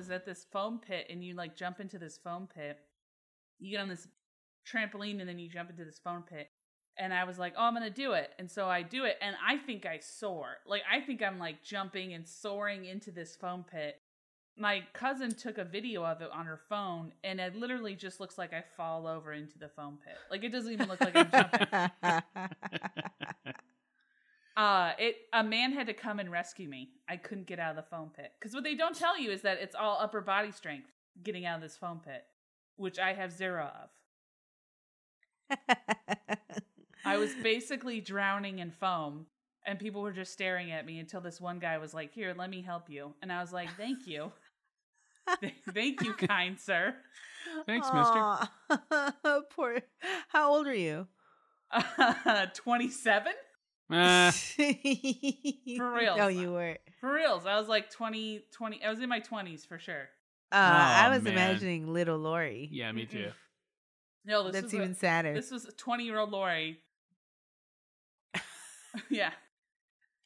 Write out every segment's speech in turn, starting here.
was at this foam pit, and you like jump into this foam pit. You get on this trampoline, and then you jump into this foam pit. And I was like, "Oh, I'm gonna do it," and so I do it, and I think I soar. Like I think I'm like jumping and soaring into this foam pit. My cousin took a video of it on her phone, and it literally just looks like I fall over into the foam pit. Like it doesn't even look like I'm jumping. Uh, it a man had to come and rescue me. I couldn't get out of the foam pit because what they don't tell you is that it's all upper body strength getting out of this foam pit, which I have zero of. I was basically drowning in foam, and people were just staring at me until this one guy was like, "Here, let me help you," and I was like, "Thank you, thank you, kind sir." Thanks, mister. Poor. How old are you? Twenty-seven. Uh, For real. No, you were. For reals, I was like 20, 20 I was in my 20s for sure. Uh, I was man. imagining little Lori. yeah, me too. No, this That's was even a, sadder. this was 20 year old Lori. yeah.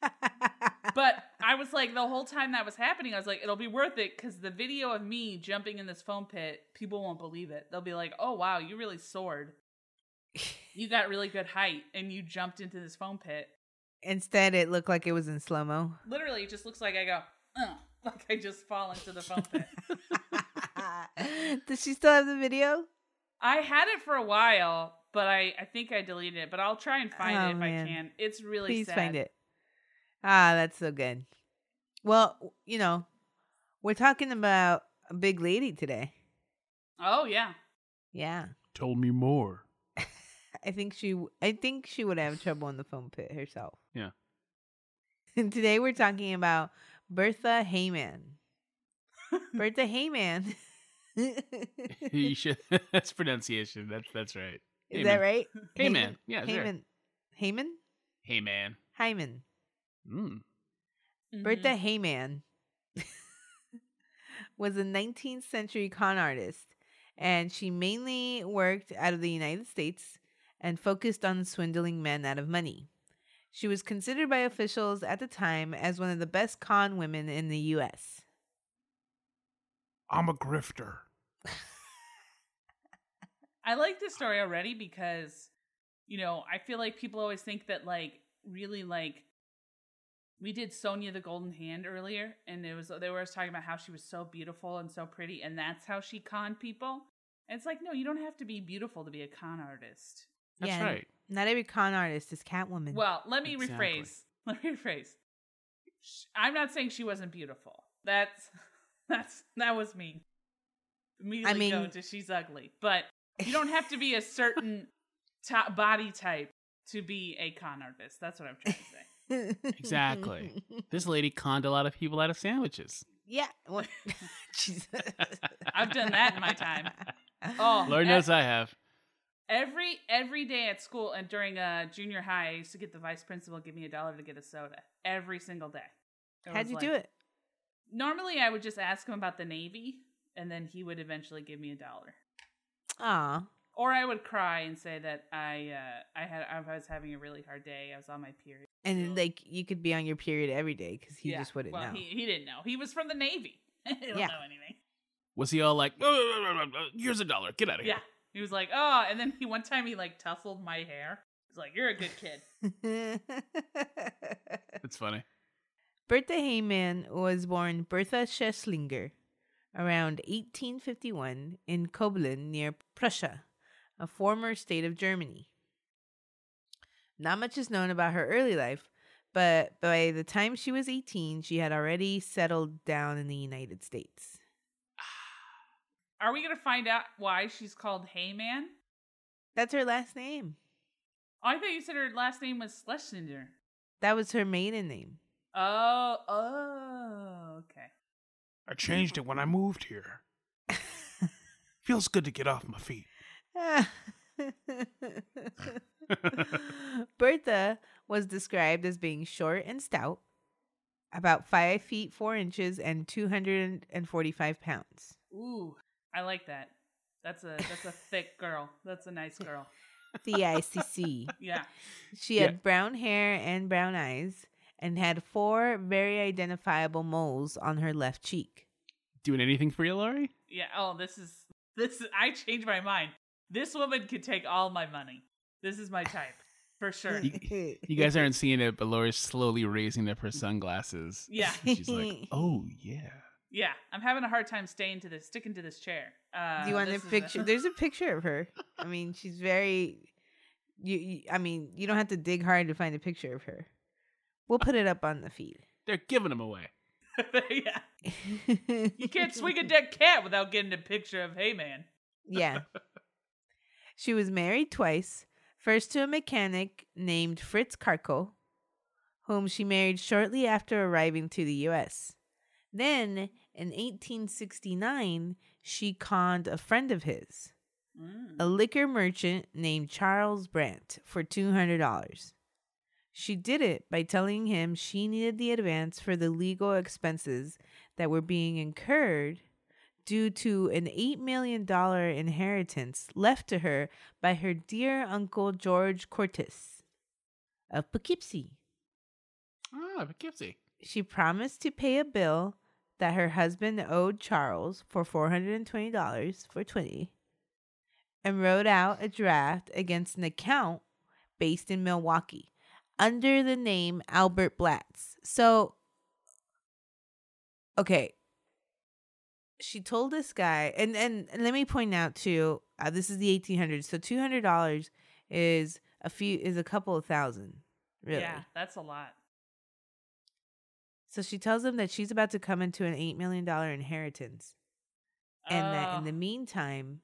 But I was like, the whole time that was happening, I was like, it'll be worth it because the video of me jumping in this foam pit, people won't believe it. They'll be like, oh, wow, you really soared. You got really good height and you jumped into this foam pit. Instead, it looked like it was in slow mo. Literally, it just looks like I go, uh, like I just fall into the foam pit. Does she still have the video? I had it for a while, but I, I think I deleted it. But I'll try and find Oh, it if man. I can. It's really Please sad. find it. Ah, that's so good. Well, you know, we're talking about a big lady today. Oh yeah. Yeah. Told me more. I think she w- I think she would have trouble in the foam pit herself. Yeah. And today we're talking about Bertha Heyman. Bertha Heyman. You should. that's pronunciation. That's that's right. Is that right? Hey man. Yeah, sure. Heyman. Heyman? Hey man. Hyman. Mm. Bertha Mhm. Heyman was a 19th century con artist, and she mainly worked out of the United States and focused on swindling men out of money. She was considered by officials at the time as one of the best con women in the U.S. I'm a grifter. I like this story already because, you know, I feel like people always think that like really like we did Sonia the Golden Hand earlier, and it was they were always talking about how she was so beautiful and so pretty, and that's how she conned people. And it's like, no, you don't have to be beautiful to be a con artist. That's Yeah, right. Not every con artist is Catwoman. Well, let me Exactly. rephrase. Let me rephrase. I'm not saying she wasn't beautiful. That's that's that was me. Immediately mean- go to she's ugly, but you don't have to be a certain to- body type to be a con artist. That's what I'm trying to say. Exactly. This lady conned a lot of people out of sandwiches. yeah. What? Jesus. I've done that in my time. Oh, Lord e- knows I have. Every every day at school and during uh, junior high, I used to get the vice principal give me a dollar to get a soda every single day. It How'd you like- do it? Normally, I would just ask him about the Navy, and then he would eventually give me a dollar. Aw. Or I would cry and say that I uh, I had I was having a really hard day. I was on my period. And then, like you could be on your period every day because he Yeah, just wouldn't well, know. He, he didn't know. He was from the Navy. he don't Yeah. know anything. Was he all like, "Oh, here's a dollar, get out of here? Yeah. He was like, oh, and then he one time he like tussled my hair. He's like, you're a good kid. That's funny. Bertha Heyman was born Bertha Schlesinger around 1851 in Koblenz near Prussia, a former state of Germany. Not much is known about her early life, but by the time she was 18, she had already settled down in the United States. Are we gonna find out why she's called Heyman? That's her last name. Oh, I thought you said her last name was Schlesinger. That was her maiden name. Oh, oh, okay. I changed it when I moved here. Feels good to get off my feet. Bertha was described as being short and stout, about five feet four inches and two hundred and forty-five pounds. Ooh, I like that. That's a that's a thick girl. That's a nice girl. The ICC. Yeah. She Yeah. had brown hair and brown eyes, and had four very identifiable moles on her left cheek. Doing anything for you, Lori? Yeah. Oh, this is this. Is, I changed my mind. This woman could take all my money. This is my type for sure. You- You guys aren't seeing it, but Lori's slowly raising up her sunglasses. Yeah. She's like, "Oh yeah." Yeah. I'm having a hard time staying to this, sticking to this chair. Uh, Do you want a this is picture? There's a picture of her. I mean, she's very. You, you. I mean, you don't have to dig hard to find a picture of her. We'll put it up on the feed. They're giving them away. yeah. You can't swing a dead cat without getting a picture of Hey Man. yeah. She was married twice. First to a mechanic named Fritz Karko, whom she married shortly after arriving to the U.S. Then, in 1869, she conned a friend of his, Mm. a liquor merchant named Charles Brandt, for $200. She did it by telling him she needed the advance for the legal expenses that were being incurred due to an $8 million inheritance left to her by her dear uncle George Cortis of Poughkeepsie. Ah, Poughkeepsie. She promised to pay a bill that her husband owed Charles for $420 for 20 and wrote out a draft against an account based in Milwaukee under the name Albert Blatz. So okay, she told this guy and and, let me point out too, uh, this is the 1800s. So $200 is a few is a couple of thousand, really. Yeah, that's a lot. So she tells him that she's about to come into an $8 million inheritance. And that in the meantime,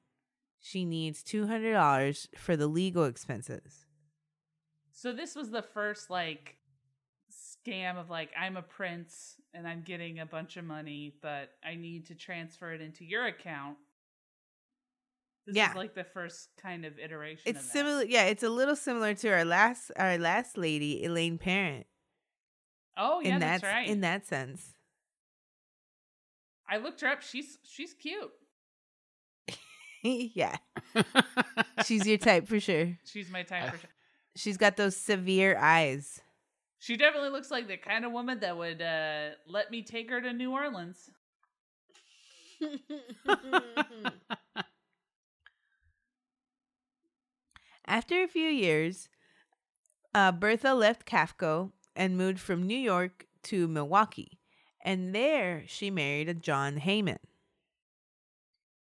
she needs $200 for the legal expenses. So this was the first like scam of like I'm a prince and I'm getting a bunch of money, but I need to transfer it into your account. This Yeah. is like the first kind of iteration. It's of similar. Yeah, it's a little similar to our last our last lady, Elaine Parent. Oh yeah, in that's that right. in that sense. I looked her up. She's she's cute. yeah, she's your type for sure. She's my type for sure. She's got those severe eyes. She definitely looks like the kind of woman that would uh, let me take her to New Orleans. After a few years, uh, Bertha left Kafko and moved from New York to Milwaukee. And there she married a John Heyman.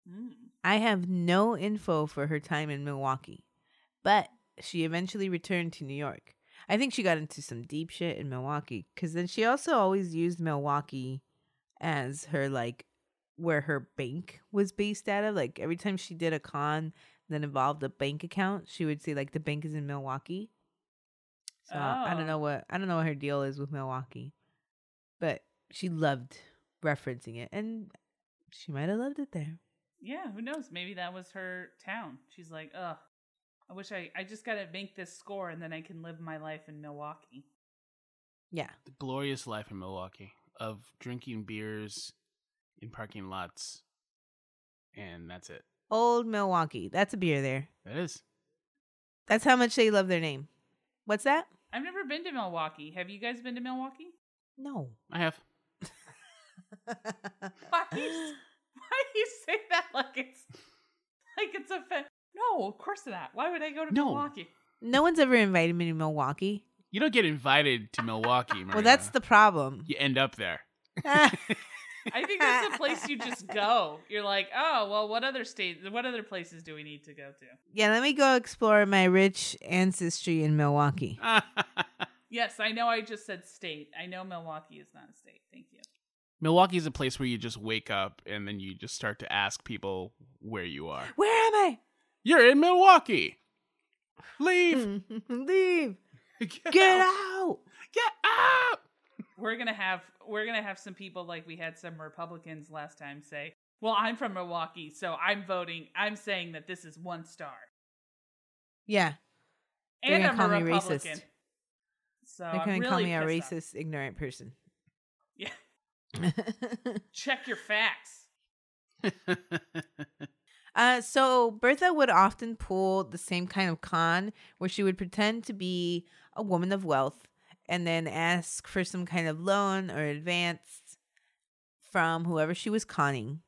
Mm. I have no info for her time in Milwaukee, but she eventually returned to New York. I think she got into some deep shit in Milwaukee because then she also always used Milwaukee as her like where her bank was based out of. Like every time she did a con that involved a bank account, she would say like the bank is in Milwaukee. So I don't Oh. know what I don't know what her deal is with Milwaukee, but she loved referencing it, and she might have loved it there. Yeah, who knows? Maybe that was her town. She's like, ugh, I wish I, I just got to make this score and then I can live my life in Milwaukee. Yeah. the glorious life in Milwaukee of drinking beers in parking lots, and that's it. Old Milwaukee. That's a beer there. That is. That's how much they love their name. What's that? I've never been to Milwaukee. Have you guys been to Milwaukee? No. I have. Why do you, why do you say that like it's like it's a fa- no? Of course not. Why would I go to No. Milwaukee? no one's ever invited me to Milwaukee. You don't get invited to Milwaukee, Well, that's the problem. You end up there. I think that's a place you just go. You're like, oh well, what other states? What other places do we need to go to? yeah, let me go explore my rich ancestry in Milwaukee. Yes, I know. I just said state. I know Milwaukee is not a state. Thank you. Milwaukee is a place where you just wake up and then you just start to ask people where you are. Where am I? You're in Milwaukee. Leave. Leave. Get, Get out. out. Get out. We're gonna have we're gonna have some people like we had some Republicans last time say, "Well, I'm from Milwaukee, so I'm voting. I'm saying that this is one star." Yeah. They're and gonna I'm call a me Republican. racist. So They're I'm going to really call me a off. racist, ignorant person. Yeah, check your facts. Uh, so Bertha would often pull the same kind of con where she would pretend to be a woman of wealth and then ask for some kind of loan or advance from whoever she was conning,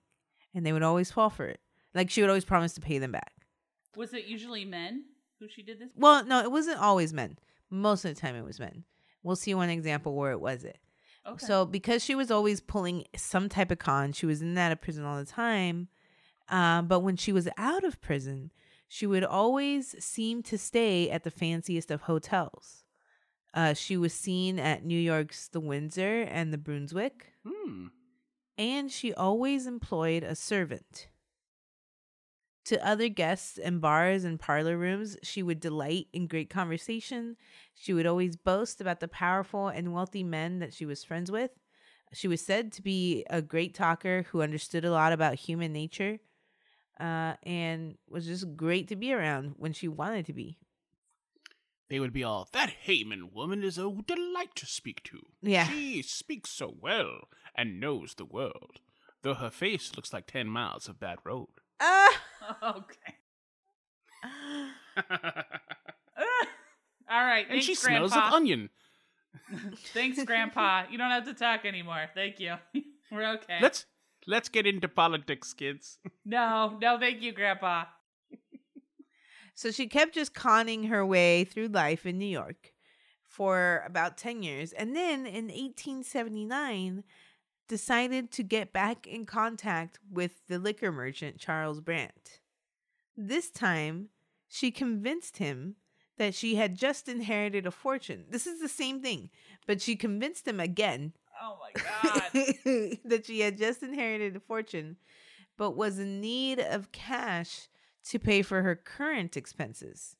and they would always fall for it. Like she would always promise to pay them back. Was it usually men who she did this? Well, no, it wasn't always men. Most of the time, it was men. We'll see one example where it was it. Okay. So because she was always pulling some type of con, she was in and out of prison all the time. Um, but when she was out of prison, she would always seem to stay at the fanciest of hotels. Uh, she was seen at New York's the Windsor and the Brunswick, Hmm. and she always employed a servant. To other guests in bars and parlor rooms, she would delight in great conversation. She would always boast about the powerful and wealthy men that she was friends with. She was said to be a great talker who understood a lot about human nature uh, and was just great to be around when she wanted to be. They would be all, that Heyman woman is a delight to speak to. Yeah. She speaks so well and knows the world, though her face looks like 10 miles of bad road. Ah! okay. All right. and Thanks, she Grandpa. smells of onion. Thanks, Grandpa. You don't have to talk anymore. Thank you. We're okay. Let's let's get into politics, kids. No, no, thank you, Grandpa. So she kept just conning her way through life in New York for about 10 years. And then in 1879, decided to get back in contact with the liquor merchant, Charles Brandt. This time, she convinced him that she had just inherited a fortune. This is the same thing, but she convinced him again Oh my God. that she had just inherited a fortune, but was in need of cash to pay for her current expenses.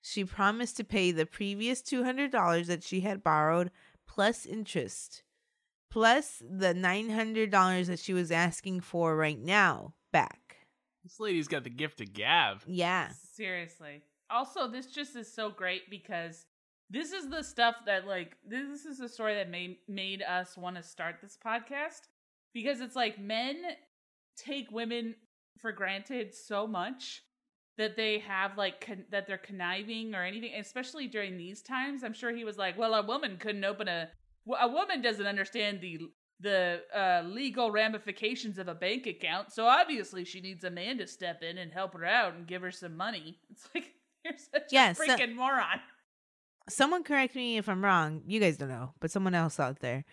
She promised to pay the previous $200 that she had borrowed plus interest, plus the $900 that she was asking for right now back. This lady's got the gift of gab. Yeah. Seriously. Also, this just is so great because this is the stuff that like this is the story that made made us want to start this podcast because it's like men take women for granted so much that they have like con- that they're conniving or anything especially during these times i'm sure he was like well a woman couldn't open a a woman doesn't understand the the uh, legal ramifications of a bank account so obviously she needs a man to step in and help her out and give her some money it's like you're such Yeah, a so- freaking moron someone correct me if I'm wrong. You guys don't know, but someone else out there.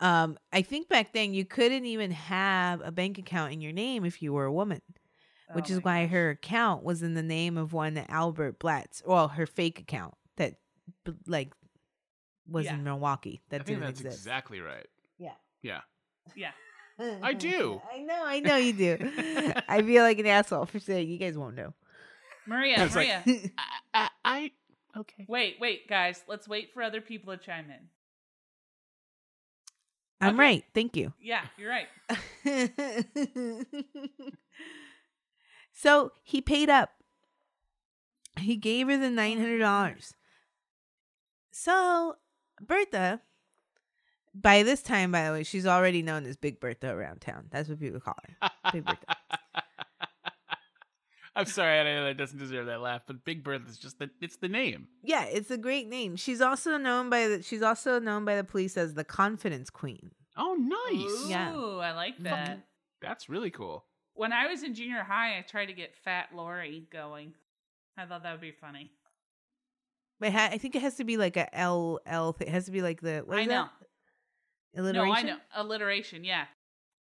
Um, I think back then you couldn't even have a bank account in your name if you were a woman, which Oh is why gosh. her account was in the name of one Albert Blatz. Well, her fake account that like was Yeah. in Milwaukee that I didn't that's exist. exactly right. Yeah. Yeah. yeah I do. I know. I know you do. I feel like an asshole for saying you guys won't know. maria It's like- maria I, I, I okay. wait wait guys let's wait for other people to chime in I'm Okay. right. Thank you. yeah you're right so he paid up. He gave her the nine hundred dollars. So Bertha, by this time, by the way, she's already known as Big Bertha around town. That's what people call her. Big Bertha. I'm sorry, I know that doesn't deserve that laugh, but Big Bertha is just the it's the name. Yeah, it's a great name. She's also known by the she's also known by the police as the Confidence Queen. Oh, nice. Yeah. Ooh, I like that. That's really cool. When I was in junior high, I tried to get Fat Lori going. I thought that would be funny. But ha- I think it has to be like a L L. It has to be like the what I is know. that? Alliteration. No, I know. Alliteration, yeah.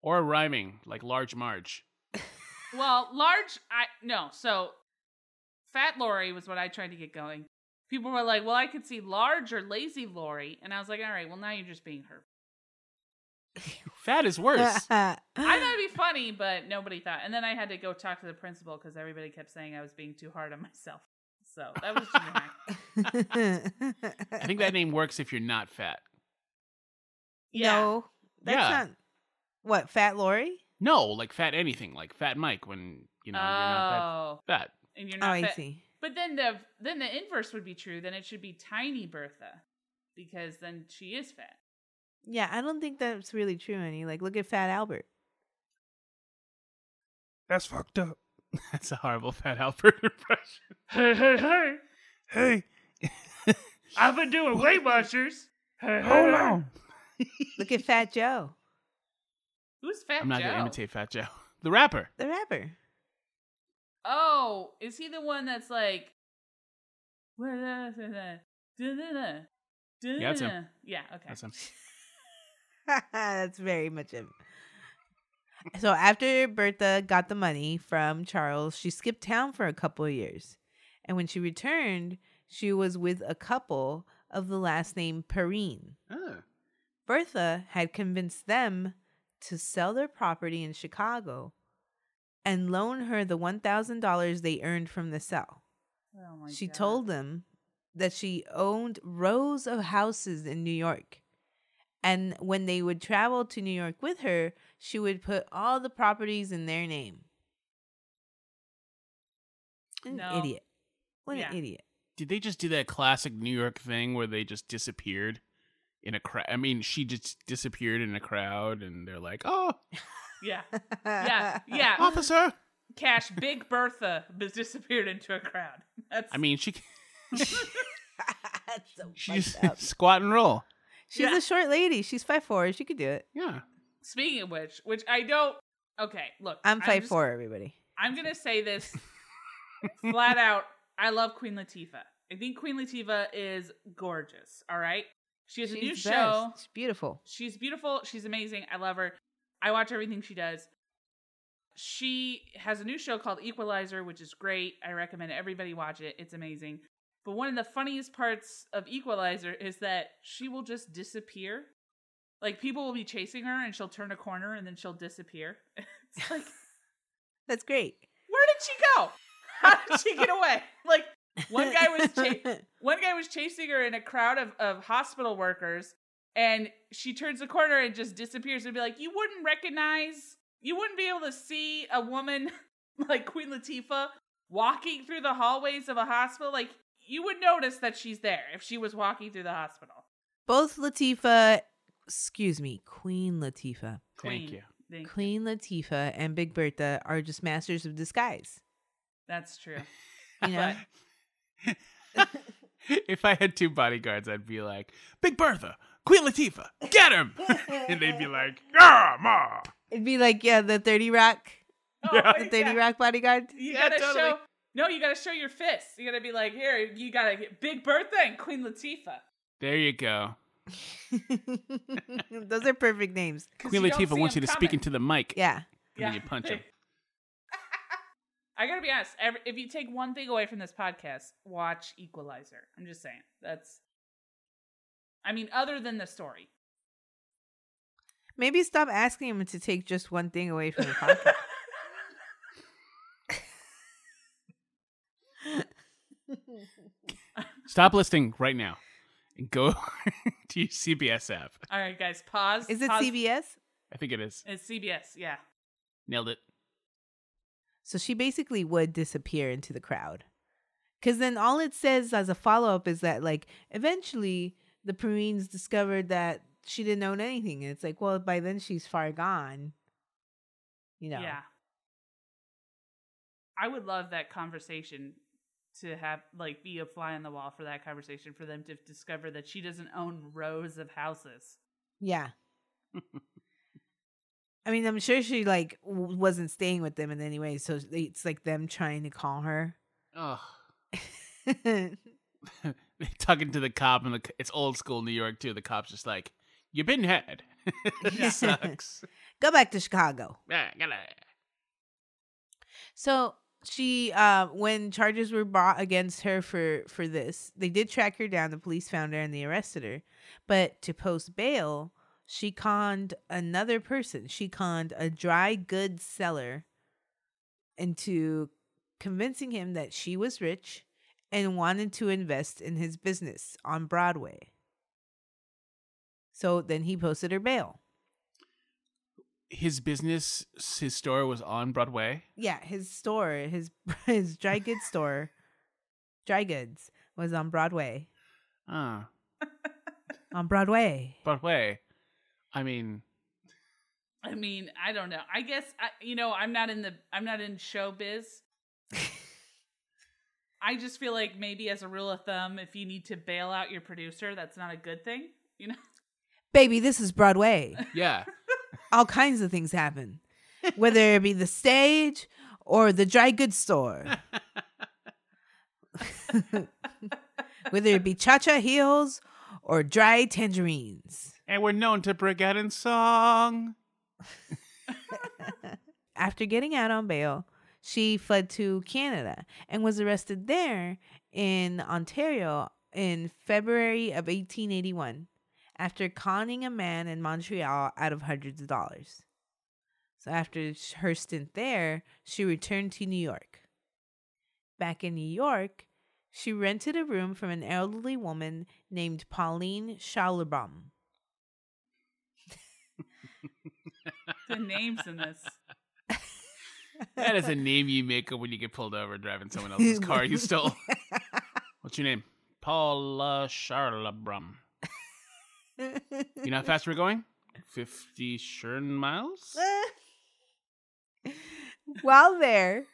Or rhyming, like Large Marge. Well, large, I no. So, Fat Lori was what I tried to get going. People were like, "Well, I could see large or lazy Lori," and I was like, "All right, well, now you're just being her." Fat is worse. I thought it'd be funny, but nobody thought. And then I had to go talk to the principal because everybody kept saying I was being too hard on myself. So that was junior high. I think that name works if you're not fat. Yeah. No, that's Yeah. not what Fat Lori. No, like fat anything, like Fat Mike when you know you're not oh, that fat. and you're Oh, not. I fat. see. But then the then the inverse would be true. Then it should be tiny Bertha, because then she is fat. Yeah, I don't think that's really true. Any like, look at Fat Albert. That's fucked up. That's a horrible Fat Albert impression. Hey, hey, hey. Hey, I've been doing Weight Watchers. Hey, hold on. Look at Fat Joe. Who's Fat Joe? I'm not Joe? gonna imitate Fat Joe, the rapper. The rapper. Oh, is he the one that's like? Yeah, that's him. Yeah, okay. That's him. That's very much him. So after Bertha got the money from Charles, she skipped town for a couple of years. And when she returned, she was with a couple of the last name Perrine. Oh. Bertha had convinced them to sell their property in Chicago and loan her the $1,000 they earned from the sale. Oh she God. told them that she owned rows of houses in New York. And when they would travel to New York with her, she would put all the properties in their name. An No. idiot. What Yeah. an idiot. Did they just do that classic New York thing where they just disappeared in a crowd? I mean, she just disappeared in a crowd, and they're like, "Oh, Yeah, yeah, yeah. officer!" Cash, Big Bertha has disappeared into a crowd. That's I mean, she That's so she fucked just up. squat and roll. She's Yeah. a short lady. She's five four. She could do it. Yeah, speaking of which, which I don't. Okay, look, I'm five just- four. Everybody. I'm gonna say this flat out. I love Queen Latifah. I think Queen Latifah is gorgeous. All right, she has a new She's the show. best. She's beautiful. She's beautiful. She's amazing. I love her. I watch everything she does. She has a new show called Equalizer, which is great. I recommend everybody watch it. It's amazing. But one of the funniest parts of Equalizer is that she will just disappear. Like people will be chasing her and she'll turn a corner and then she'll disappear. It's like, That's great. where did she go? How did she get away? Like one guy was cha- one guy was chasing her in a crowd of, of hospital workers and she turns the corner and just disappears. And be like you wouldn't recognize you wouldn't be able to see a woman like queen latifah walking through the hallways of a hospital. Like you would notice that she's there if she was walking through the hospital. Both Latifah, excuse me, Queen Latifah, queen. Thank you. Thank- Queen Latifah, and Big Bertha are just masters of disguise. that's true. You know, if I had two bodyguards, I'd be like, "Big Bertha, Queen Latifah, get him!" and they'd be like, "Yeah, ma." it'd be like yeah, the Thirty Rock, oh, Yeah. the Thirty yeah. Rock bodyguard. you Yeah, gotta totally. show no you gotta show your fists you gotta be like here you gotta get big bertha and queen latifah There you go. Those are perfect names. Queen you Latifah wants you him to speak into the mic. Yeah. And then you punch him. I gotta be honest. Every, if you take one thing away from this podcast, watch Equalizer. I'm just saying. That's. I mean, other than the story. Maybe stop asking him to take just one thing away from the podcast. Stop listening right now and go to your CBS app. All right, guys, pause. Is it pause. CBS? I think it is. It's CBS. Yeah. Nailed it. So she basically would disappear into the crowd. Because then all it says as a follow up is that, like, eventually the Marines discovered that she didn't own anything. And it's like, well, by then she's far gone. You know? Yeah. I would love that conversation to have like be a fly on the wall for that conversation for them to discover that she doesn't own rows of houses. Yeah. I mean, I'm sure she, like, w- wasn't staying with them in any way. So it's like them trying to call her. Oh, talking to the cop, and the, it's old school New York too. The cop's just like, "You've been had." Sucks. Go back to Chicago. Yeah, So she uh when charges were brought against her for for this, they did track her down. The police found her and they arrested her. But to post bail, she conned another person. She conned a dry goods seller into convincing him that she was rich and wanted to invest in his business on Broadway. So then he posted her bail. His business, his store was on Broadway. Yeah, his store, his his dry goods store, dry goods was on Broadway. Ah, On Broadway. Broadway. I mean, I mean, I don't know. I guess I, you know, I'm not in the I'm not in showbiz. I just feel like maybe as a rule of thumb, if you need to bail out your producer, that's not a good thing. You know? Baby, this is Broadway. yeah. all kinds of things happen, whether it be the stage or the dry goods store, whether it be cha cha heels or dry tangerines. And we're known to break out in song. After getting out on bail, she fled to Canada and was arrested there in Ontario in February of 1881 after conning a man in Montreal out of hundreds of dollars. So after her stint there, she returned to New York. Back in New York, she rented a room from an elderly woman named Pauline Schallerbaum. The names in this. That is a name you make up when you get pulled over driving someone else's car you stole. What's your name? Paula Charlebrum. You know how fast we're going? 50 Sherman miles? While there,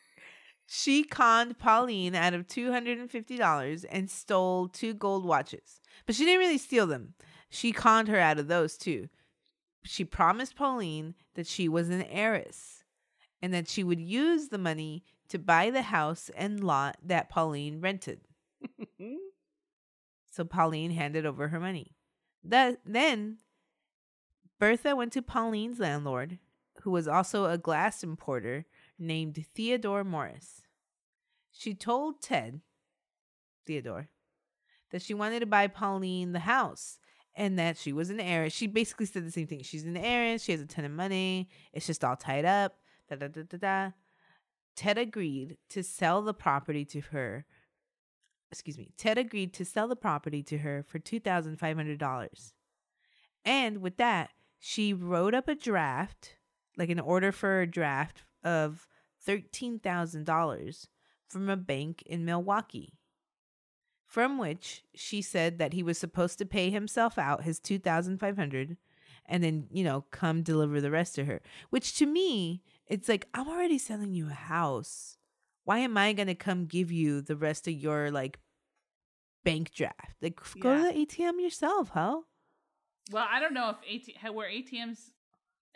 she conned Pauline out of $250 and stole two gold watches. But she didn't really steal them. She conned her out of those too. She promised Pauline that she was an heiress and that she would use the money to buy the house and lot that Pauline rented. So Pauline handed over her money. That, then Bertha went to Pauline's landlord, who was also a glass importer named Theodore Morris. She told Ted, Theodore, that she wanted to buy Pauline the house and that she was an heiress. She basically said the same thing. She's an heiress. She has a ton of money. It's just all tied up. Da da da da da. Ted agreed to sell the property to her. Excuse me. Ted agreed to sell the property to her for two thousand five hundred dollars. And with that, she wrote up a draft, like an order for a draft of $13,000 from a bank in Milwaukee, from which she said that he was supposed to pay himself out his 2500 and then, you know, come deliver the rest to her. Which to me, it's like I'm already selling you a house. Why am I going to come give you the rest of your like bank draft? Like go Yeah. to the ATM yourself, huh? Well, I don't know if AT- were ATMs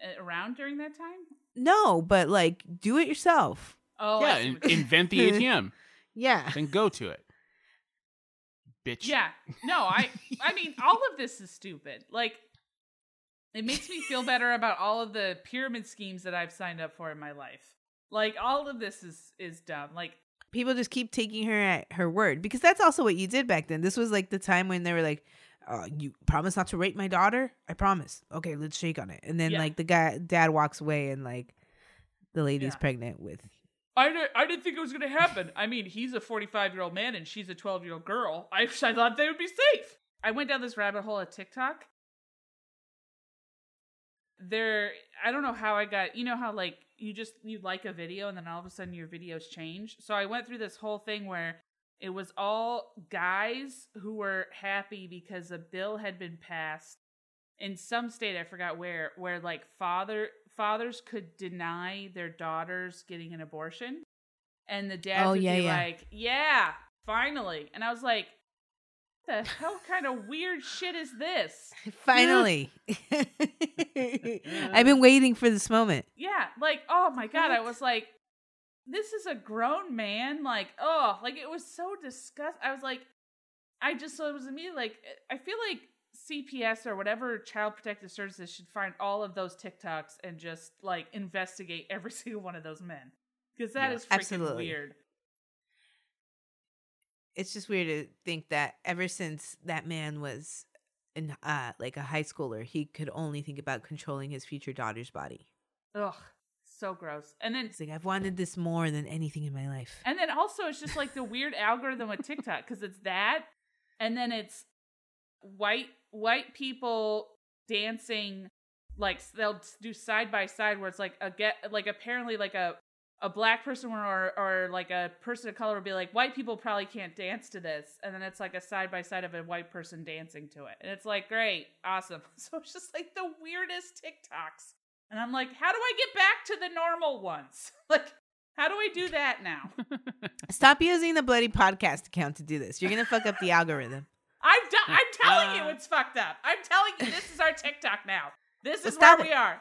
uh, around during that time. No, but like do it yourself. Oh, yeah, in- invent the ATM. Yeah. then go to it. Bitch. yeah. No, I. I mean, all of this is stupid. Like, it makes me feel better about all of the pyramid schemes that I've signed up for in my life. Like, all of this is is dumb. Like, People just keep taking her at her word because that's also what you did back then. This was like the time when they were like, uh, "You promise not to rape my daughter? I promise." Okay, let's shake on it. And then Yeah. like the guy dad walks away and like the lady's Yeah. pregnant with I, di- I didn't think it was going to happen. I mean, he's a 45 year old man and she's a 12 year old girl. I, I thought they would be safe. I went down this rabbit hole of TikTok. There, I don't know how I got, you know, how like you just, you like a video and then all of a sudden your videos change. So I went through this whole thing where it was all guys who were happy because a bill had been passed in some state, I forgot where, where like father, fathers could deny their daughters getting an abortion. And the dads Oh, would yeah, be yeah. like, yeah, finally. And I was like, What the hell kind of weird shit is this? Finally. I've been waiting for this moment. Yeah, like, oh my god, I was like, this is a grown man. Like, oh, like it was so disgust. I was like, I just so it was immediately like, I feel like CPS or whatever Child Protective Services should find all of those TikToks and just like investigate every single one of those men because that Yeah. is freaking Absolutely. weird. It's just weird to think that ever since that man was in uh like a high schooler, he could only think about controlling his future daughter's body. Ugh, so gross. And then It's like I've wanted this more than anything in my life. And then also it's just like the weird algorithm with TikTok because it's that, and then it's white white people dancing like they'll do side by side where it's like a get like apparently like a a black person or or like a person of color would be like white people probably can't dance to this. And then it's like a side by side of a white person dancing to it. And it's like great awesome. So it's just like the weirdest TikToks. And I'm like how do I get back to the normal ones? Like how do I do that now? Stop using the bloody podcast account to do this. You're gonna fuck up the algorithm. I'm do- I'm telling you uh. it's fucked up. I'm telling you this is our TikTok now. This is Stop where it. we are.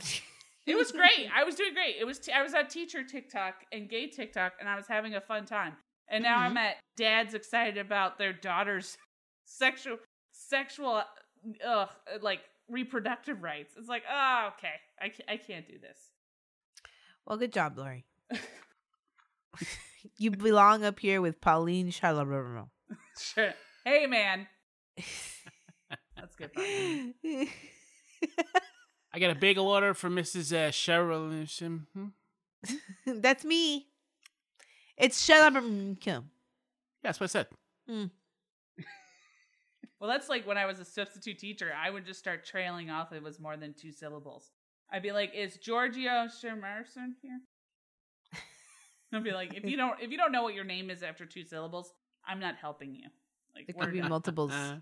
It was great. I was doing great. It was t- I was at teacher TikTok and gay TikTok, and I was having a fun time. And now I'm mm-hmm. at dads excited about their daughter's sexual sexual ugh like reproductive rights. It's like, oh, okay, I can't, I can't do this. Well, good job, Lori. you belong up here with Pauline Charlemagne. Sure. Hey, man. That's good. fun. I got a bagel order for Mrs. Uh, Cheryl. Hmm? That's me. It's Charlemagne. Yeah, that's what I said. Well, that's like when I was a substitute teacher. I would just start trailing off. if It was more than two syllables. I'd be like, "Is Giorgio Shemerson here?" I'd be like, "If you don't, if you don't know what your name is after two syllables, I'm not helping you." Like, It we're could be done. multiples. Uh,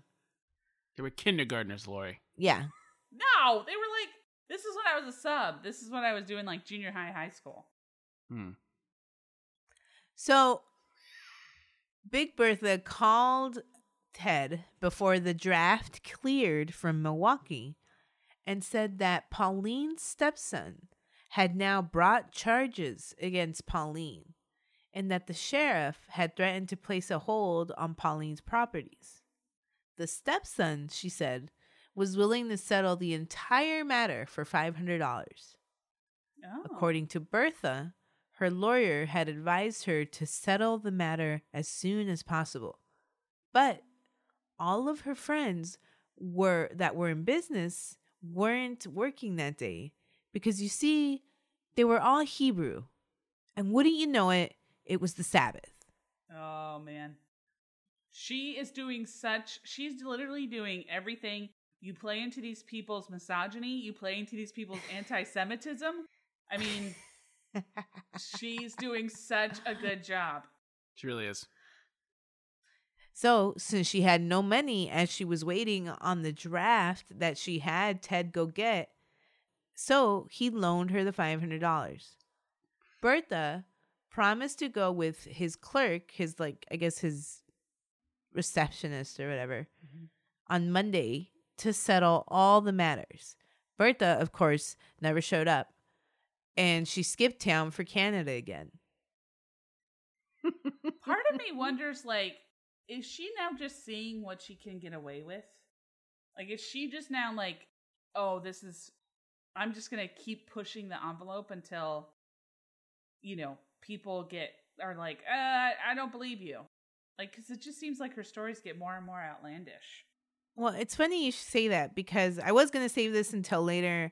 they were kindergartners, Lori. Yeah. No, they were like, "This is when I was a sub. This is when I was doing like junior high, high school." Hmm. So, Big Bertha called Ted before the draft cleared from Milwaukee and said that Pauline's stepson had now brought charges against Pauline and that the sheriff had threatened to place a hold on Pauline's properties. The stepson, she said, was willing to settle the entire matter for $500. Oh, According to Bertha, her lawyer had advised her to settle the matter as soon as possible. But all of her friends were that were in business weren't working that day because you see they were all Hebrew. And wouldn't you know it, it was the Sabbath. Oh man. She is doing such she's literally doing everything. You play into these people's misogyny, you play into these people's anti-Semitism. I mean, she's doing such a good job. She really is. So, since she had no money as she was waiting on the draft that she had Ted go get, so he loaned her the $500. Bertha promised to go with his clerk, his, like, I guess his receptionist or whatever, mm-hmm. on Monday to settle all the matters. Bertha, of course, never showed up, and she skipped town for Canada again. Part of me wonders like is she now just seeing what she can get away with? Like is she just now like, "Oh, this is I'm just going to keep pushing the envelope until you know, people get are like, uh, I don't believe you. Like, because it just seems like her stories get more and more outlandish. Well, it's funny you should say that because I was going to save this until later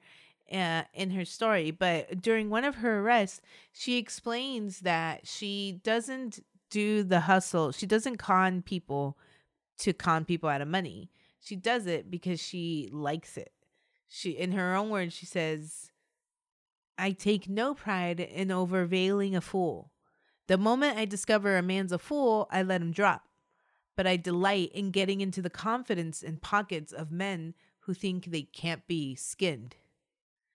uh, in her story, but during one of her arrests, she explains that she doesn't do the hustle. She doesn't con people to con people out of money. She does it because she likes it. She, in her own words, she says, "I take no pride in overveiling a fool. The moment I discover a man's a fool, I let him drop." but I delight in getting into the confidence and pockets of men who think they can't be skinned.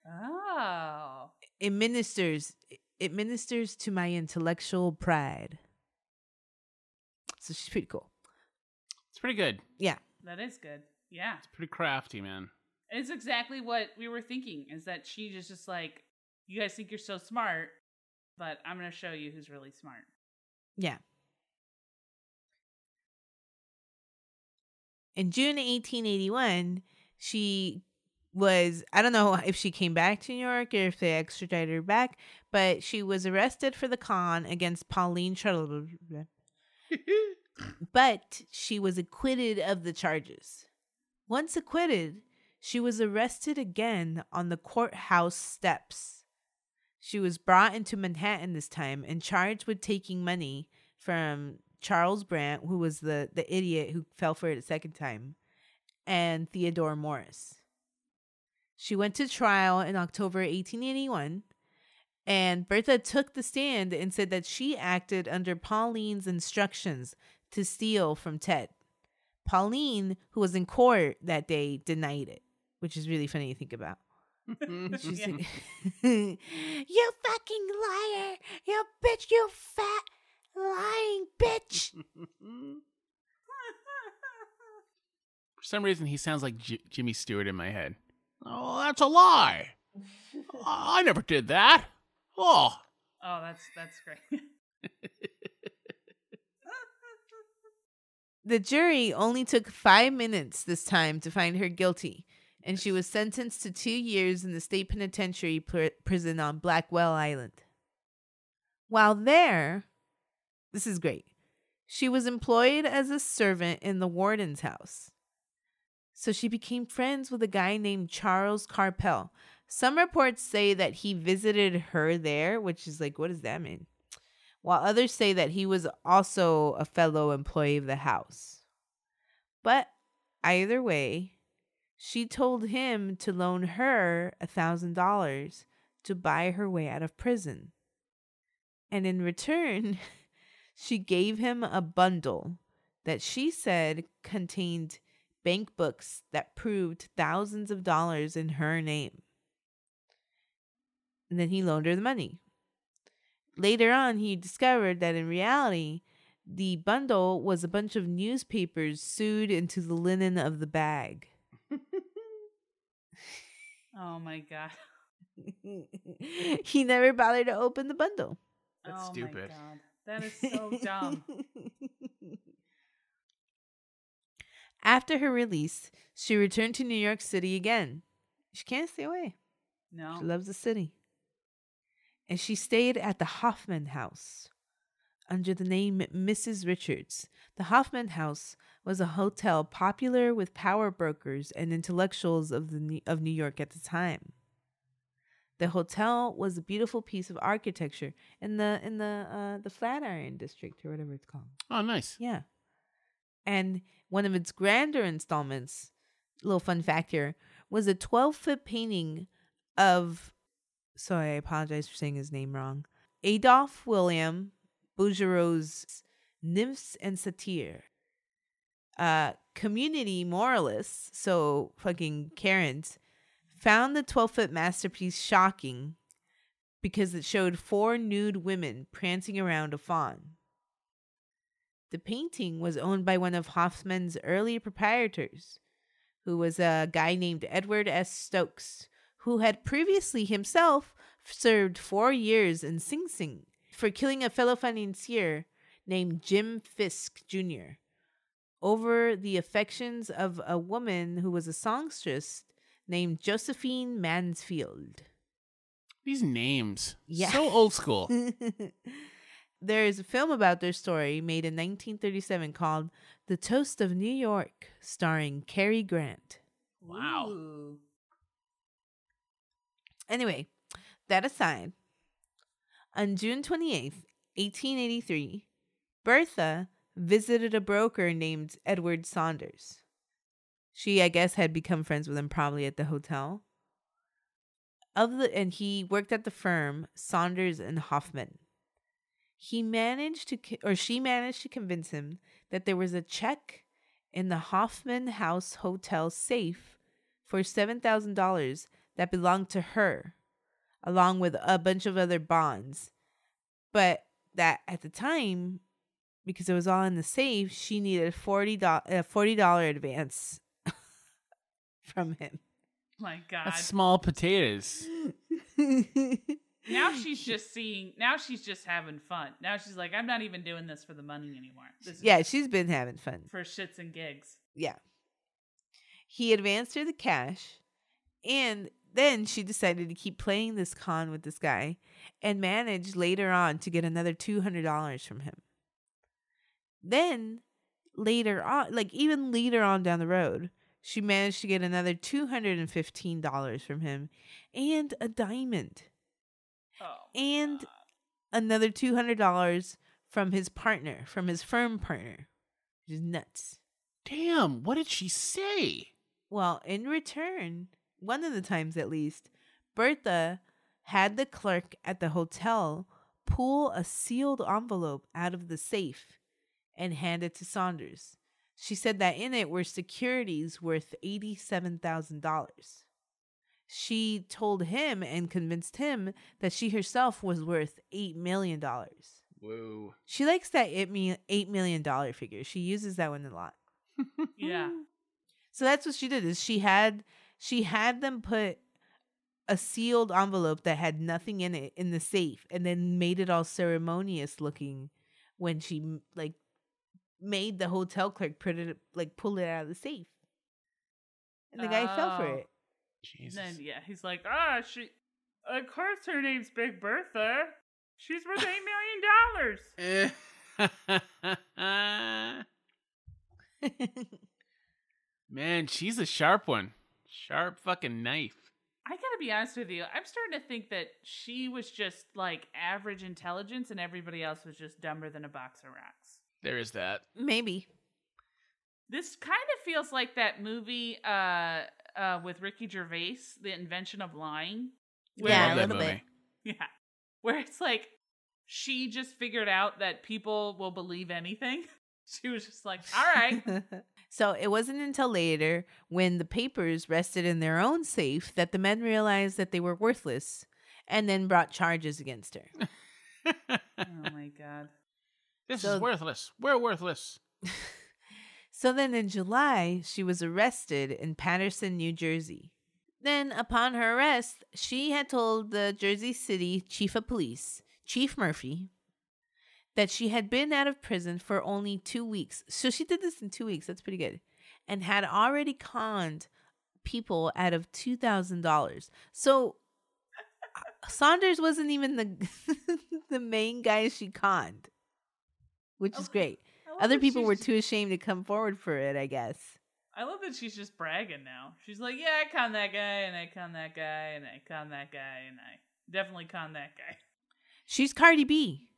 Oh. It ministers it ministers to my intellectual pride. So she's pretty cool. It's pretty good. Yeah. That is good. Yeah. It's pretty crafty, man. It's exactly what we were thinking is that she is just like, you guys think you're so smart, but I'm going to show you who's really smart. Yeah. In June 1881, she was, I don't know if she came back to New York or if they extradited her back, but she was arrested for the con against Pauline Charlotte. but she was acquitted of the charges. Once acquitted, she was arrested again on the courthouse steps. She was brought into Manhattan this time and charged with taking money from Charles Brandt, who was the, the idiot who fell for it a second time, and Theodore Morris. She went to trial in October 1881, and Bertha took the stand and said that she acted under Pauline's instructions to steal from Ted. Pauline, who was in court that day, denied it, which is really funny to think about. She's Yeah. like, you fucking liar! You bitch! You fat lying bitch! For some reason, he sounds like J- Jimmy Stewart in my head. Oh, that's a lie. I never did that. Oh, Oh, that's that's great. The jury only took five minutes this time to find her guilty, and she was sentenced to two years in the state penitentiary pr- prison on Blackwell Island. While there, this is great, she was employed as a servant in the warden's house. So she became friends with a guy named Charles Carpel. Some reports say that he visited her there, which is like, what does that mean? While others say that he was also a fellow employee of the house. But either way, she told him to loan her a thousand dollars to buy her way out of prison. And in return, she gave him a bundle that she said contained bank books that proved thousands of dollars in her name. And then he loaned her the money. Later on, he discovered that in reality, the bundle was a bunch of newspapers sewed into the linen of the bag. Oh my god. he never bothered to open the bundle. Oh That's oh stupid. My god. That is so dumb. After her release, she returned to New York City again. She can't stay away. No. She loves the city. And she stayed at the Hoffman House under the name Mrs. Richards. The Hoffman House was a hotel popular with power brokers and intellectuals of the of New York at the time. The hotel was a beautiful piece of architecture in the in the uh, the Flatiron district or whatever it's called. oh, nice. Yeah. And one of its grander installments, little fun fact here, was a 12 foot painting of, sorry, I apologize for saying his name wrong, Adolphe William Bouguereau's Nymphs and Satyr. Uh, community moralists, so fucking Karens, found the 12 foot masterpiece shocking because it showed four nude women prancing around a fawn. The painting was owned by one of Hoffman's early proprietors, who was a guy named Edward S. Stokes, who had previously himself served four years in Sing Sing for killing a fellow financier named Jim Fisk Jr. over the affections of a woman who was a songstress named Josephine Mansfield. These names. Yeah. So old school. there is a film about their story made in 1937 called The Toast of New York, starring Cary Grant. Wow. Ooh. Anyway, that aside, on June 28th, 1883, Bertha visited a broker named Edward Saunders. She, I guess, had become friends with him probably at the hotel. Of the and he worked at the firm Saunders and Hoffman. He managed to or she managed to convince him that there was a check in the Hoffman House Hotel safe for $7,000 that belonged to her, along with a bunch of other bonds. But that at the time, because it was all in the safe, she needed $40, a $40 advance from him. My god. That's small potatoes. now she's just seeing now she's just having fun. Now she's like, I'm not even doing this for the money anymore. This is yeah, she's been having fun. for shits and gigs. Yeah. He advanced her the cash, and then she decided to keep playing this con with this guy and managed later on to get another $200 from him. Then later on, like even later on down the road, she managed to get another $215 from him and a diamond Oh. and God. another $200 from his partner, from his firm partner, which is nuts. Damn, what did she say? Well, in return, one of the times at least, Bertha had the clerk at the hotel pull a sealed envelope out of the safe and hand it to Saunders. She said that in it were securities worth $87,000. She told him and convinced him that she herself was worth $8 million. Whoa. She likes that $8 million figure. She uses that one a lot. Yeah. So that's what she did is she had she had them put a sealed envelope that had nothing in it in the safe and then made it all ceremonious looking when she like made the hotel clerk put it like pull it out of the safe. And the guy fell for Oh. it. Jesus. Then yeah, he's like, ah, she. Of course, her name's Big Bertha. She's worth eight million dollars. Man, she's a sharp one. Sharp fucking knife. I gotta be honest with you. I'm starting to think that she was just like average intelligence, and everybody else was just dumber than a box of rocks. There is that. Maybe. This kind of feels like that movie uh, uh, with Ricky Gervais, The Invention of Lying. I Yeah, a little movie. bit. Yeah. Where it's like she just figured out that people will believe anything. She was just like, all right. so it wasn't until later, when the papers rested in their own safe, that the men realized that they were worthless and then brought charges against her. oh my God. this So- is worthless. We're worthless. So then in July, she was arrested in Paterson, New Jersey. Then, upon her arrest, she had told the Jersey City Chief of Police, Chief Murphy, that she had been out of prison for only two weeks. So she did this in two weeks. That's pretty good. And had already conned people out of $2,000. So uh, Saunders wasn't even the the main guy she conned, which is great. Other people were too ashamed to come forward for it, I guess. I love that she's just bragging now. She's like, yeah, I conned that guy, and I conned that guy, and I conned that guy, and I definitely conned that guy. She's Cardi B.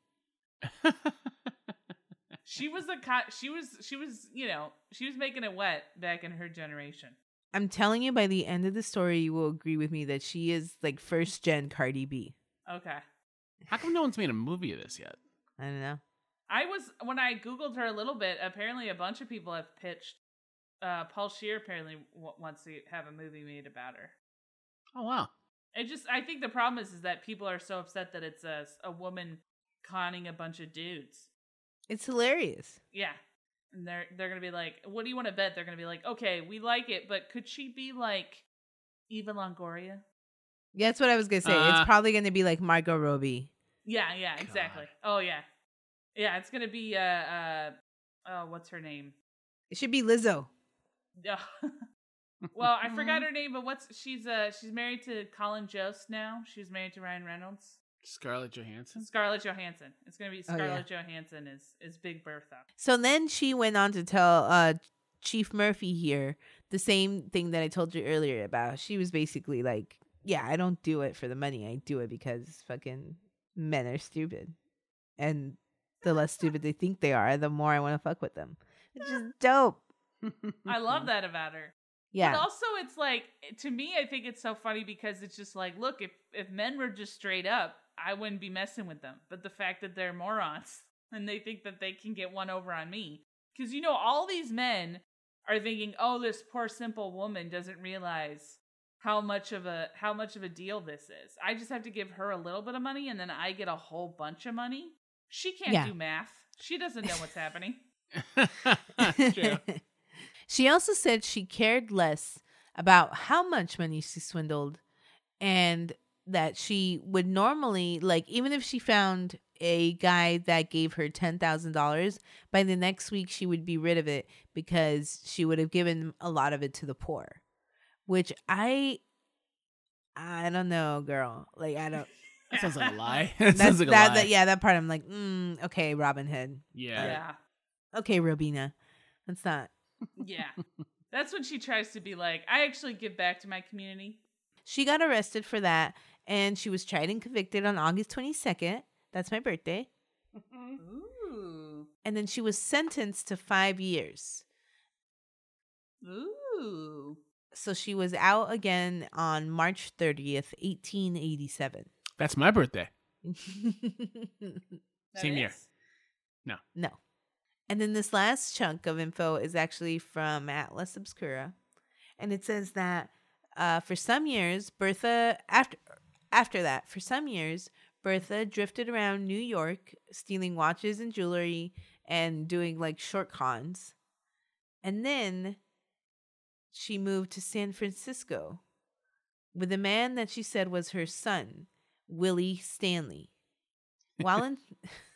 She was the co- she was she was you know she was making it wet back in her generation. I'm telling you, by the end of the story, you will agree with me that she is like first gen Cardi B. Okay, How come no one's made a movie of this yet? I don't know. I was when I googled her a little bit. Apparently, a bunch of people have pitched. Uh, Paul Scheer apparently w- wants to have a movie made about her. Oh wow. It just I think the problem is is that people are so upset that it's a a woman conning a bunch of dudes. It's hilarious. Yeah. And they're they're gonna be like, what do you want to bet? They're gonna be like, okay, we like it, but could she be like Eva Longoria? Yeah, that's what I was gonna say. Uh. it's probably gonna be like Margot Robbie. Yeah, yeah, exactly. Oh yeah, yeah. It's gonna be uh uh oh what's her name? It should be Lizzo. Ugh. well, I forgot her name, but what's she's uh she's married to Colin Jost now. She's married to Ryan Reynolds. Scarlett Johansson. Scarlett Johansson. It's gonna be Oh, yeah. Scarlett Johansson is is Big Bertha. So then she went on to tell uh Chief Murphy here the same thing that I told you earlier about. She was basically like, "Yeah, I don't do it for the money. I do it because fucking men are stupid, and the less stupid they think they are, the more I want to fuck with them." Which is dope. I love that about her. Yeah. But also, it's like to me, I think it's so funny because it's just like, look, if if men were just straight up, I wouldn't be messing with them. But the fact that they're morons and they think that they can get one over on me, because you know, all these men are thinking, oh, this poor simple woman doesn't realize how much of a how much of a deal this is. I just have to give her a little bit of money, and then I get a whole bunch of money. She can't Yeah. do math. She doesn't know what's happening. True. she also said she cared less about how much money she swindled and that she would normally like even if she found a guy that gave her $10,000 by the next week she would be rid of it because she would have given a lot of it to the poor which I I don't know girl like I don't That sounds like a lie. That sounds like a lie. that yeah that part I'm like mm, okay Robin Hood yeah. yeah. okay Robina that's not Yeah. That's when she tries to be like, I actually give back to my community. She got arrested for that and she was tried and convicted on August 22nd. That's my birthday. Ooh. And then she was sentenced to five years. Ooh. So she was out again on March 30th, 1887. That's my birthday. That Same year. No. no. And then this last chunk of info is actually from Atlas Obscura. And it says that uh, for some years, Bertha, after, after that, for some years, Bertha drifted around New York, stealing watches and jewelry and doing like short cons. And then she moved to San Francisco, with a man that she said was her son, Willie Stanley. While in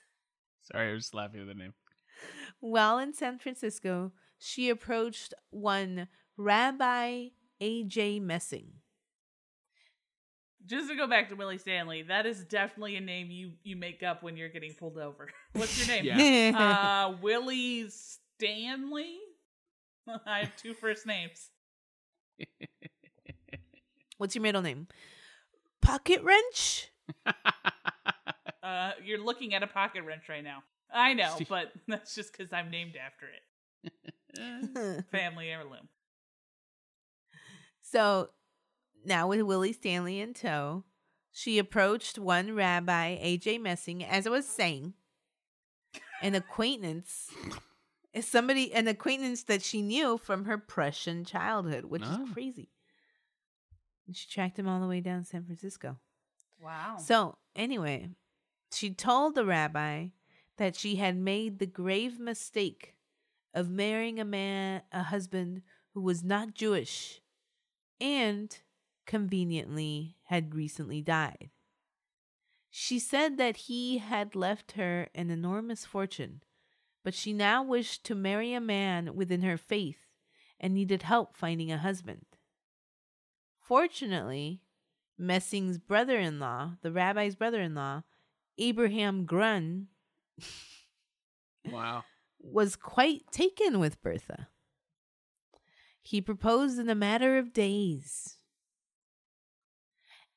Sorry, I was just laughing at the name. while in San Francisco, she approached one Rabbi A.J. Messing. Just to go back to Willie Stanley, that is definitely a name you you make up when you're getting pulled over. What's your name? Yeah. Uh, Willie Stanley. I have two first names. What's your middle name? Pocket Wrench? Uh, you're looking at a pocket wrench right now. I know, but that's just because I'm named after it. Family heirloom. So now with Willie Stanley in tow, she approached one rabbi, AJ Messing, as I was saying, an acquaintance. is Somebody, an acquaintance that she knew from her Prussian childhood, which Oh. is crazy. And she tracked him all the way down to San Francisco. Wow. So, anyway, she told the rabbi that she had made the grave mistake of marrying a man, a husband who was not Jewish and conveniently had recently died. She said that he had left her an enormous fortune, but she now wished to marry a man within her faith and needed help finding a husband. Fortunately, Messing's brother in law, the rabbi's brother in law, Abraham Grun, wow. was quite taken with Bertha. He proposed in a matter of days.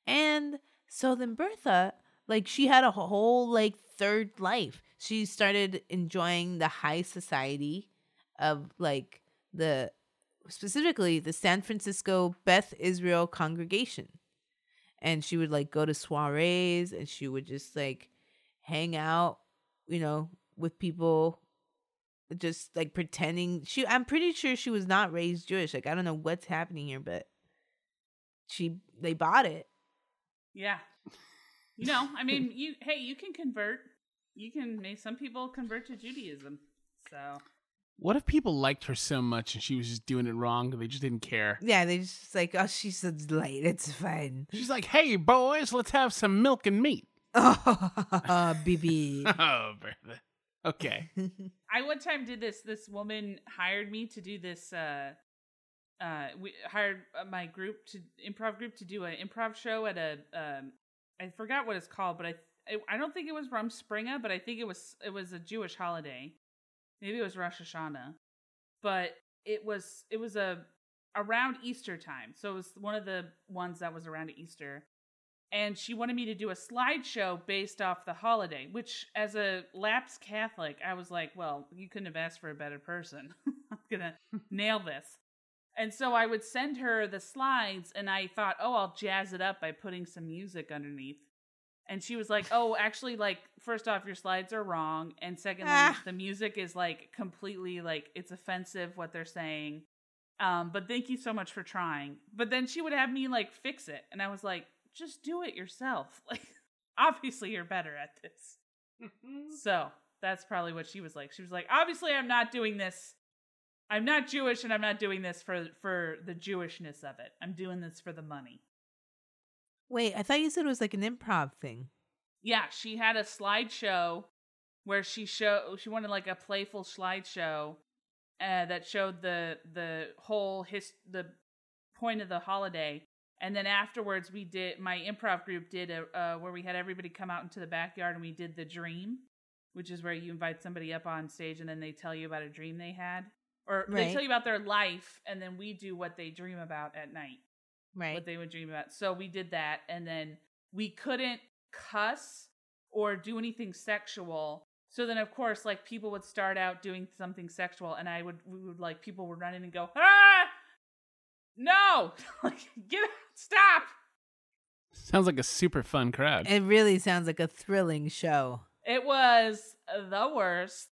And so then Bertha, like, she had a whole, like, third life. She started enjoying the high society of, like, the specifically the San Francisco Beth Israel congregation. And she would, like, go to soirees and she would just, like, hang out, you know, with people just like pretending she I'm pretty sure she was not raised Jewish. Like I don't know what's happening here, but she they bought it. Yeah. You know, I mean, you hey, you can convert. You can make some people convert to Judaism. So What if people liked her so much and she was just doing it wrong? They just didn't care. Yeah, they just like, oh she's a light, it's fine. She's like, "Hey, boys, let's have some milk and meat." Oh Bibi. Oh, Bertha. Okay. I one time did this. This woman hired me to do this. Uh, uh, we hired uh, my group to improv group to do an improv show at a. Um, I forgot what it's called, but I I, don't think it was Rumspringa, but I think it was it was a Jewish holiday. Maybe it was Rosh Hashanah, but it was it was a around Easter time. So it was one of the ones that was around Easter. And she wanted me to do a slideshow based off the holiday, which, as a lapsed Catholic, I was like, well, you couldn't have asked for a better person. I'm to nail this. And so I would send her the slides, and I thought, oh, I'll jazz it up by putting some music underneath. And she was like, oh, actually, like, first off, your slides are wrong. And secondly, Ah. the music is like completely like it's offensive what they're saying. Um, but thank you so much for trying. But then she would have me like fix it. And I was like, just do it yourself. Like, obviously, you're better at this. So that's probably what she was like. She was like, obviously, I'm not doing this. I'm not Jewish, and I'm not doing this for for the Jewishness of it. I'm doing this for the money. Wait, I thought you said it was like an improv thing. Yeah, she had a slideshow where she show she wanted like a playful slideshow uh, that showed the the whole his the point of the holiday. And then afterwards, we did my improv group did a uh, where we had everybody come out into the backyard and we did the dream, which is where you invite somebody up on stage and then they tell you about a dream they had, or they tell you about their life, and then we do what they dream about at night Right. what they would dream about. So we did that, and then we couldn't cuss or do anything sexual. So then, of course, like people would start out doing something sexual, and I would we would like people would run in and go, ah, no, like get stop. Sounds like a super fun crowd. It really sounds like a thrilling show. It was the worst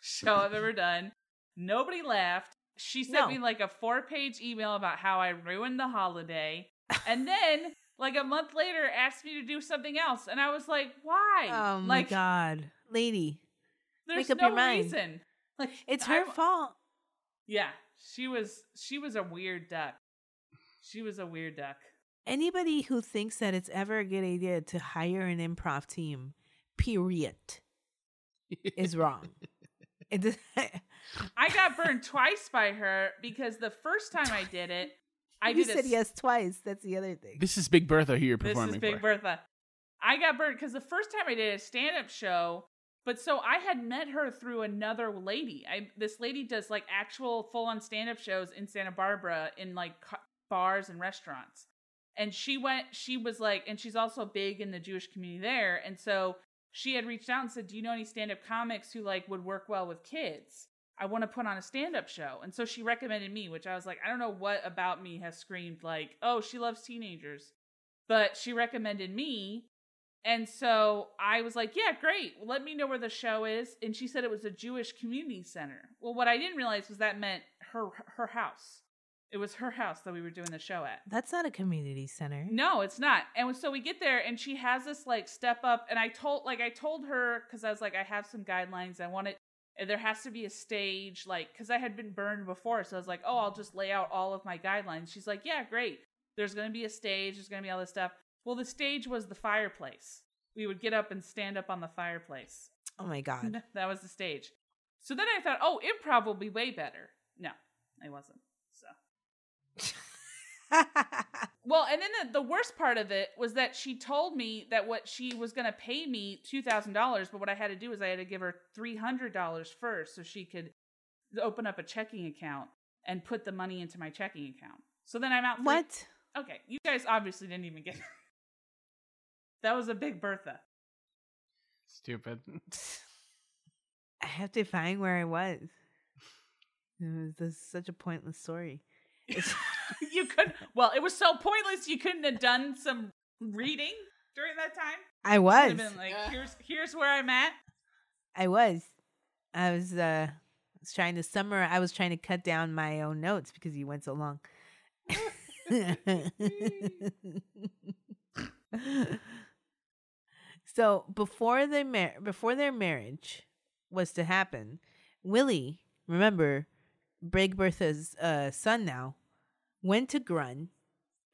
show I've ever done. Nobody laughed. She sent No. me like a four page email about how I ruined the holiday. And then, like a month later, asked me to do something else. And I was like, why? Oh my like, god. Lady. there's make up no your mind. reason. Like, It's I- her fault. Yeah, she was she was a weird duck. She was a weird duck. Anybody who thinks that it's ever a good idea to hire an improv team, period, is wrong. It does- I got burned twice by her because the first time I did it, I you did a said s- yes twice. That's the other thing. This is Big Bertha who you're This performing is Big for. Bertha. I got burned because the first time I did a stand-up show, but so I had met her through another lady. I this lady does like actual full-on stand-up shows in Santa Barbara in like ca- bars and restaurants. And she went. She was like, and she's also big in the Jewish community there. And so she had reached out and said, "Do you know any stand-up comics who like would work well with kids?" I want to put on a stand up show. And so she recommended me, which I was like, I don't know what about me has screamed like, oh, she loves teenagers. But she recommended me. And so I was like, yeah, great. Let me know where the show is. And she said it was a Jewish community center. Well, what I didn't realize was that meant her her house. It was her house that we were doing the show at. That's not a community center. No, it's not. And so we get there and she has this like step up and I told like I told her cuz I was like I have some guidelines. I want it there has to be a stage like cuz I had been burned before. So I was like, "Oh, I'll just lay out all of my guidelines." She's like, "Yeah, great. There's going to be a stage, there's going to be all this stuff." Well, the stage was the fireplace. We would get up and stand up on the fireplace. Oh my god. that was the stage. So then I thought, "Oh, improv will be way better." No, I wasn't. So Well, and then the, the worst part of it was that she told me that what she was going to pay me two thousand dollars, but what I had to do is I had to give her three hundred dollars first, so she could open up a checking account and put the money into my checking account. So then I'm out. three- what? Okay, you guys obviously didn't even get. that was a big Bertha. Stupid. I have to find where I was. It was this is such a pointless story. You could. Well, it was so pointless. You couldn't have done some reading during that time. I was. like, here's here's where I'm at. I was. I was uh was trying to summarize I was trying to cut down my own notes because you went so long. so before they mar- before their marriage was to happen, Willie, remember, Big Bertha's uh, son now, went to Grun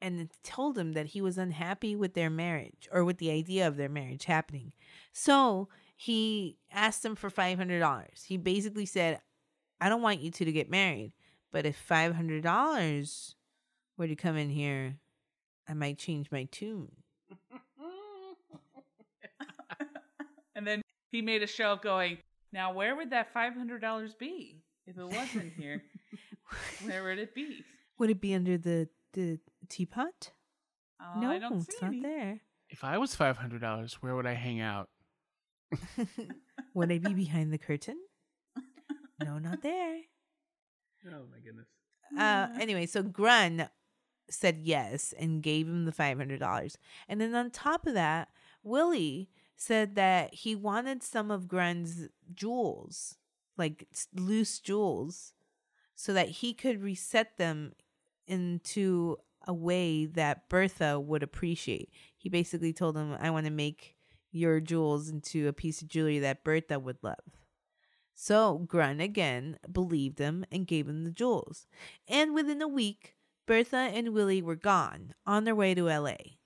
and told him that he was unhappy with their marriage or with the idea of their marriage happening. So he asked him for $500. He basically said, I don't want you two to get married, but if $500 were to come in here, I might change my tune. and then he made a show of going, now where would that five hundred dollars be if it wasn't here? where would it be? Would it be under the, the teapot? Oh, no, I don't it's see not any. there. If I was five hundred dollars, where would I hang out? Would I be behind the curtain? No, not there. Oh my goodness. Uh, anyway, so Grun said yes and gave him the five hundred dollars, and then on top of that, Willie said that he wanted some of Grun's jewels, like loose jewels, so that he could reset them into a way that Bertha would appreciate. He basically told him, "I want to make your jewels into a piece of jewelry that Bertha would love." So Grun again believed him and gave him the jewels. And within a week, Bertha and Willie were gone on their way to LA.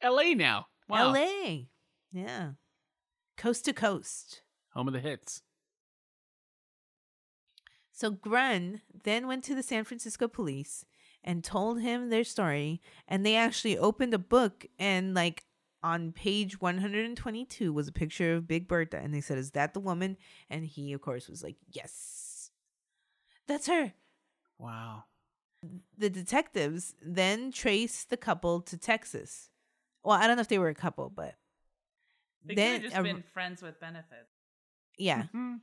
L.A. now. Wow. LA. Yeah. Coast to coast. Home of the hits. So Grun then went to the San Francisco police and told him their story. And they actually opened a book and, like, on page 122 was a picture of Big Bertha. And they said, Is that the woman? And he, of course, was like, Yes. That's her. Wow. the detectives then traced the couple to Texas. Well, I don't know if they were a couple, but They then could have just a- been friends with benefits. yeah. Mhm.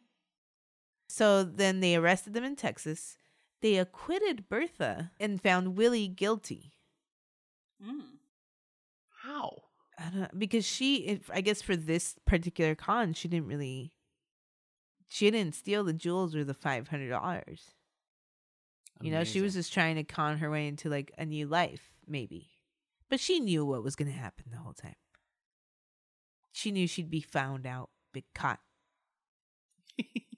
So then they arrested them in Texas. They acquitted Bertha and found Willie guilty. Mm. How? I don't because she, if, I guess, for this particular con, she didn't really, she didn't steal the jewels or the five hundred dollars. You know, she was just trying to con her way into like a new life, maybe. But she knew what was going to happen the whole time. She knew she'd be found out, big caught.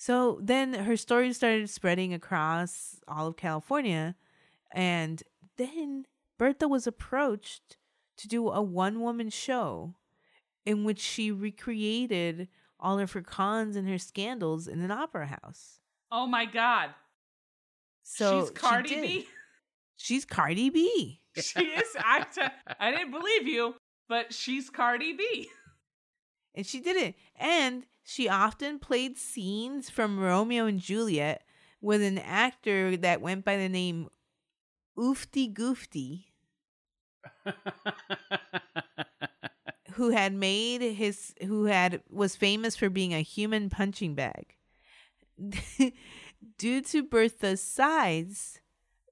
so then her story started spreading across all of California. And then Bertha was approached to do a one woman show in which she recreated all of her cons and her scandals in an opera house. Oh my god. So She's Cardi did. B. She's Cardi B. She is. I, t- I didn't believe you, but she's Cardi B. And she did it. And she often played scenes from Romeo and Juliet with an actor that went by the name Oofty Goofty, who had made his who had was famous for being a human punching bag. Due to Bertha's size,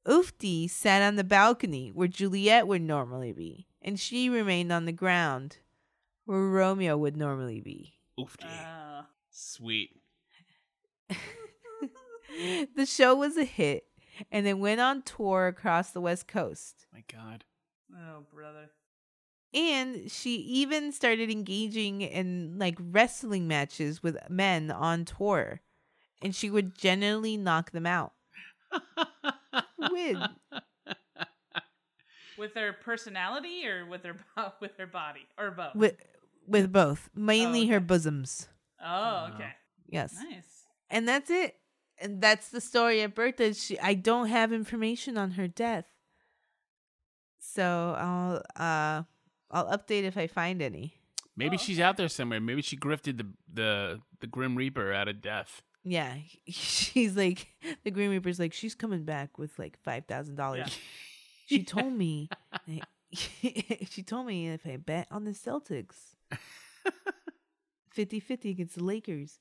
Oofty sat on the balcony where Juliet would normally be, and she remained on the ground where Romeo would normally be. Oofty. Uh, Sweet. the show was a hit and it went on tour across the West Coast. My God. oh, brother. And she even started engaging in like wrestling matches with men on tour. And she would generally knock them out. With With her personality or with her with her body or both? with with both, mainly her okay. bosoms. oh, okay. Yes. Nice. And that's it. And that's the story of Bertha. She I don't have information on her death. So I'll uh I'll update if I find any. Maybe Oh, she's out there somewhere. Maybe she grifted the the the Grim Reaper out of death. Yeah, she's like the Grim Reaper's like she's coming back with like five thousand dollars. She told me, she told me if I bet on the Celtics, 50-50 against the Lakers,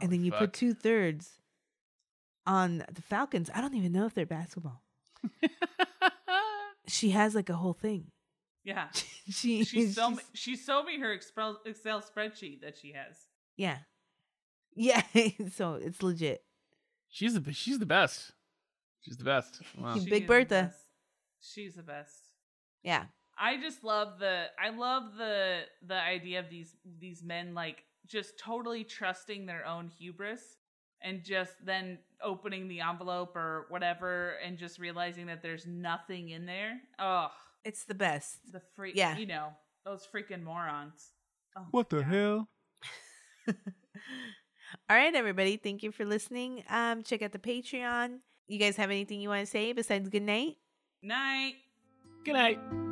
and Holy then you fuck. put two thirds on the Falcons. I don't even know if they're basketball. She has like a whole thing. Yeah. she She she's- she sold me her Excel Excel spreadsheet that she has. yeah, yeah. so it's legit. she's the she's the best. She's the best. Wow. Big She the Bertha. best. She's the best. Yeah, I just love the I love the the idea of these these men like just totally trusting their own hubris and just then opening the envelope or whatever and just realizing that there's nothing in there. Oh, it's the best. the freak Yeah. you know, those freaking morons. Oh, What the God. hell? All right, everybody. Thank you for listening. Um, check out the Patreon. You guys have anything you want to say besides good night? Night. Good night.